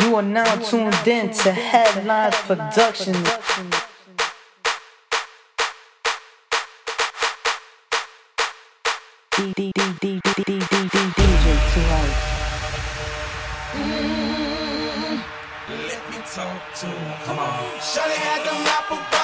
You are now tuned in to Headlines Productions. DJ Too Hype. Let me talk to him. Come on. Shawty had them apple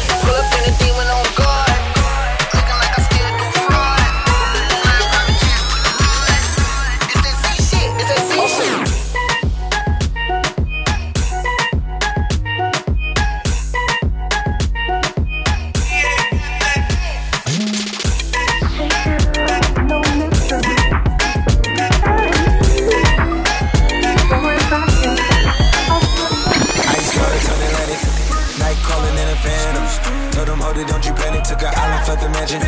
Phantom. Told them, hold it, don't you panic. Took an island, left the mansion.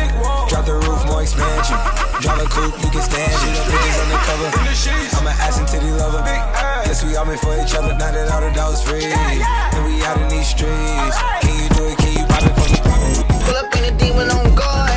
Drop the roof, more expansion. Drive a coupe, you can stand it. Bitches undercover. I'm an ass and titty lover. Guess we all made for each other. Now that all the dogs free. And we out in these streets. Can you do it? Can you pop it for me? Pull up in a demon on guard.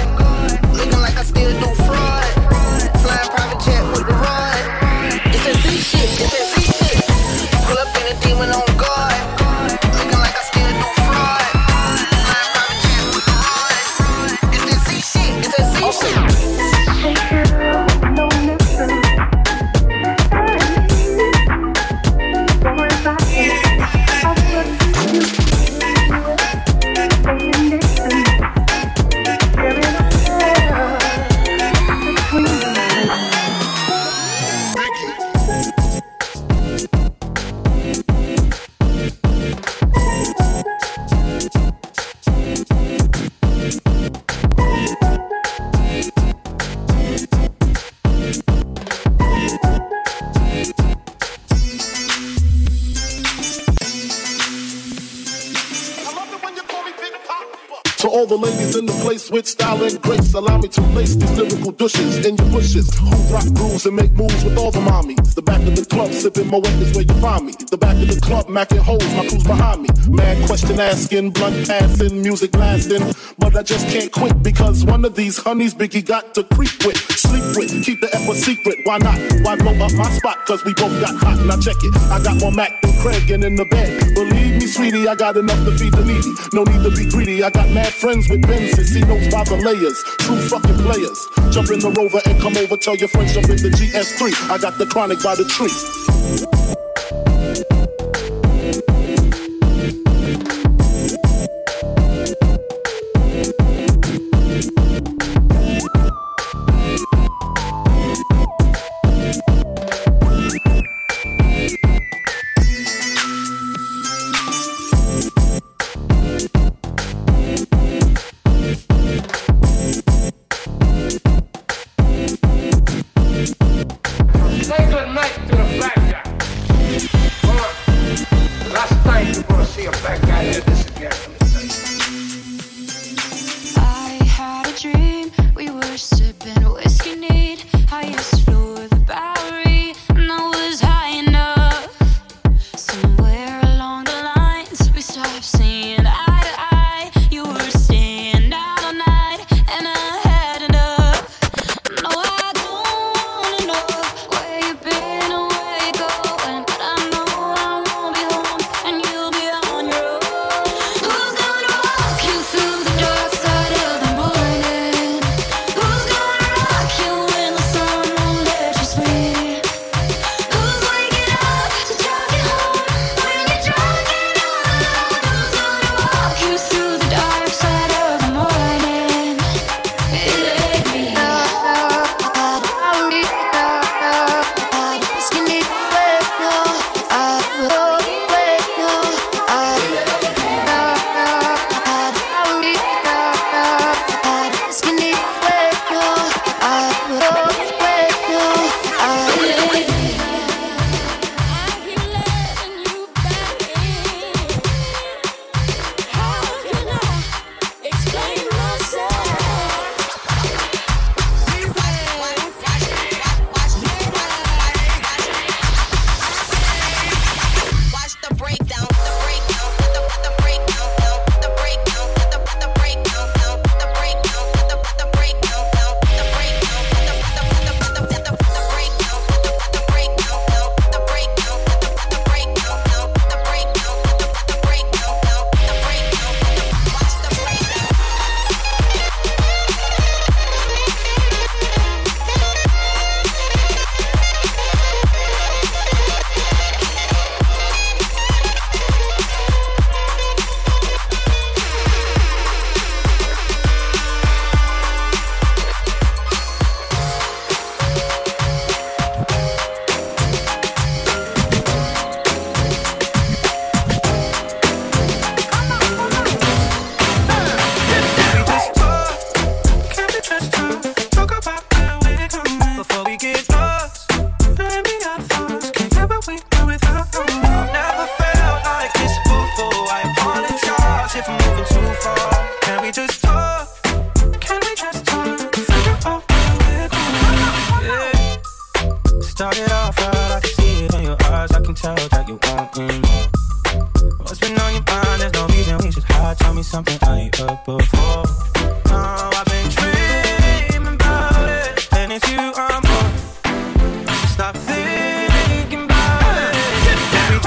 Laced with style and grace, allow me to lace these lyrical douches in your bushes. Who rock grooves and make moves with all the mommies. The back of the club, sipping Moët is where you find me. The back of the club, macking holes, my crew's behind me. Mad question asking, blunt passing, music blasting, But I just can't quit because one of these honeys Biggie got to creep with, sleep with, keep the effort secret. Why not? Why blow up my spot? Cause we both got hot. Now check it, I got more Mack Craig and in the bed. Believe me, sweetie, I got enough to feed the needy. No need to be greedy. I got mad friends with Benzes. and see notes by the layers. True fucking players. Jump in the rover and come over. Tell your friends jump in the GS3. I got the chronic by the tree.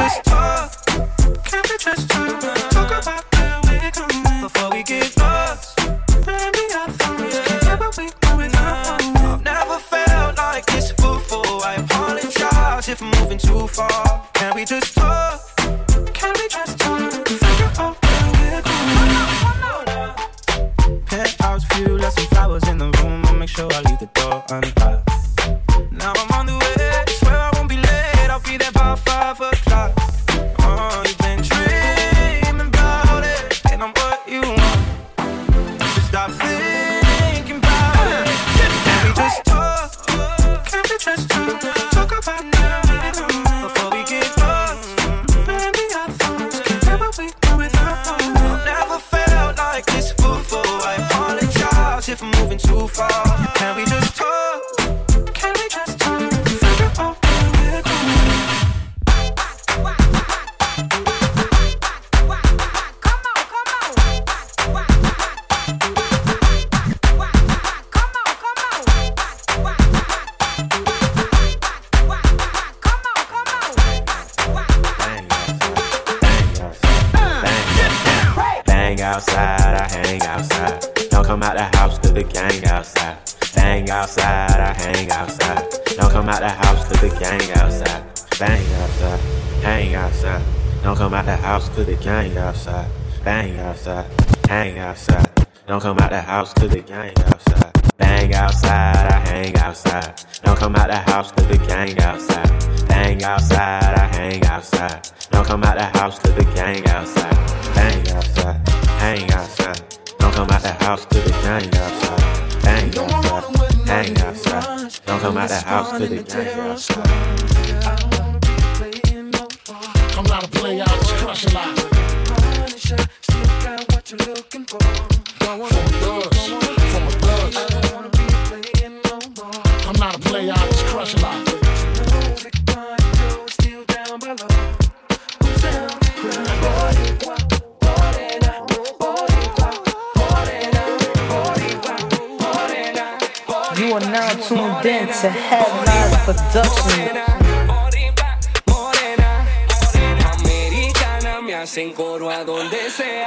just talk? Can we just talk? Outside. Don't come out the house cause the gang outside. Bang outside, hang outside. Don't come out the house cause the gang outside. Bang outside, hang outside. Don't come out the house cause the gang outside. Bang outside, I hang outside. Don't come out the house cause the gang outside. Bang outside, I hang outside. Don't come out the house cause the gang outside. Bang outside, hang outside. Don't come out the house cause the gang outside. Bang outside, hang outside. Don't come out the house cause the gang outside. Just crush a lot. From a thugs, from a thugs. Come out and play out, now tuned in to Headline Production. Americana hacen coro a donde sea.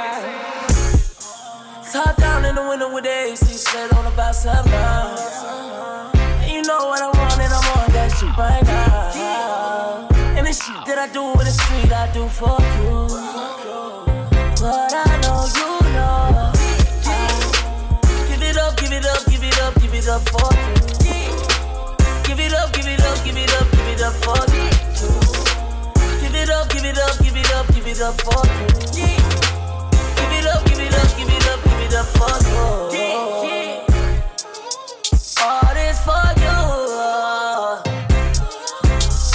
Top down in the window with the AC set on about seven. And you know what I want, and I'm on that shit right now. And the shit that I do in the street, I do for you. But I know you it up, for you. Give it up, give it up, give it up, give it up for you. Give it up, give it up, give it up, give it up for you. Give it up, give it up, give it up, give it up for you. All this for you.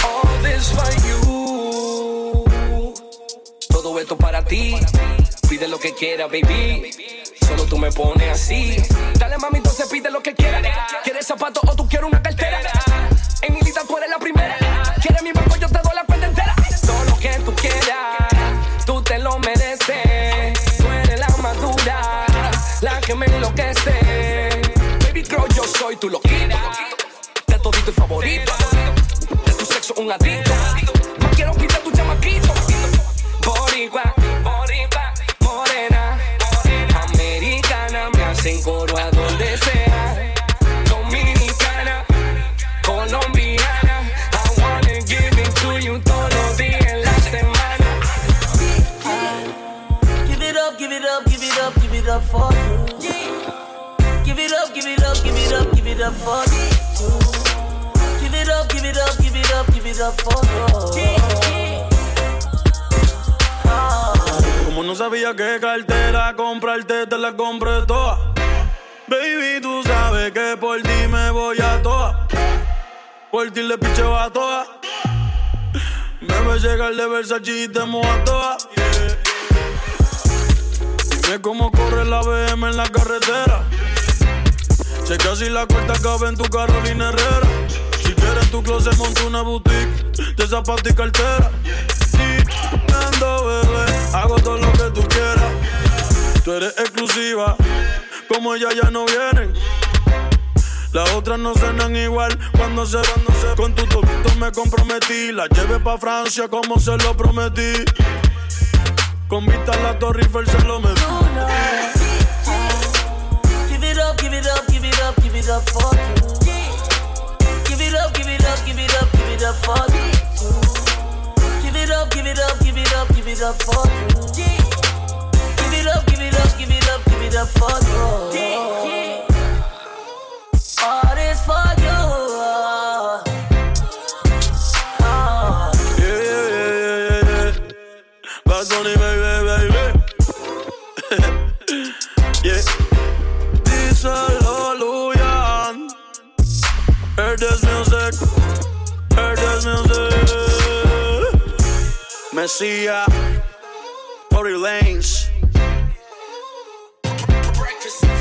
All this for you. Todo esto para ti. Pide lo que quiera, baby. Solo tú me pones así. Dale, mami, entonces pide lo que. ¿Quieres zapatos o tú quieres una cartera? En mi lista tú eres la primera. ¿Quieres mi banco? Yo te doy la cuenta entera. Todo lo que tú quieras, tú te lo mereces. Tú eres la madura, la que me enloquece. Baby girl, yo soy tu loquito. De todito y favorito. De tu sexo un adicto. Qué cartera comprarte, te la compré toda. Baby, tú sabes que por ti me voy a toa. Por ti le picheo a toa. Me ve llegar de Versace y te a toa. Yeah. Dime cómo corre la BM en la carretera. Sé que así la corta cabe en tu Carolina Herrera. Si quieres tu closet, monta una boutique de zapatos y cartera. Y ando, bebé, hago todo lo que tú quieras. Tú eres exclusiva, como ellas ya no vienen. Las otras no cenan igual cuando se cuando se con tu topito me comprometí. La llevé pa' Francia como se lo prometí. Con vista a la Torre Eiffel se lo metí. Up, give up, give it up, give it you. Up, give it up, give it up, give it up for just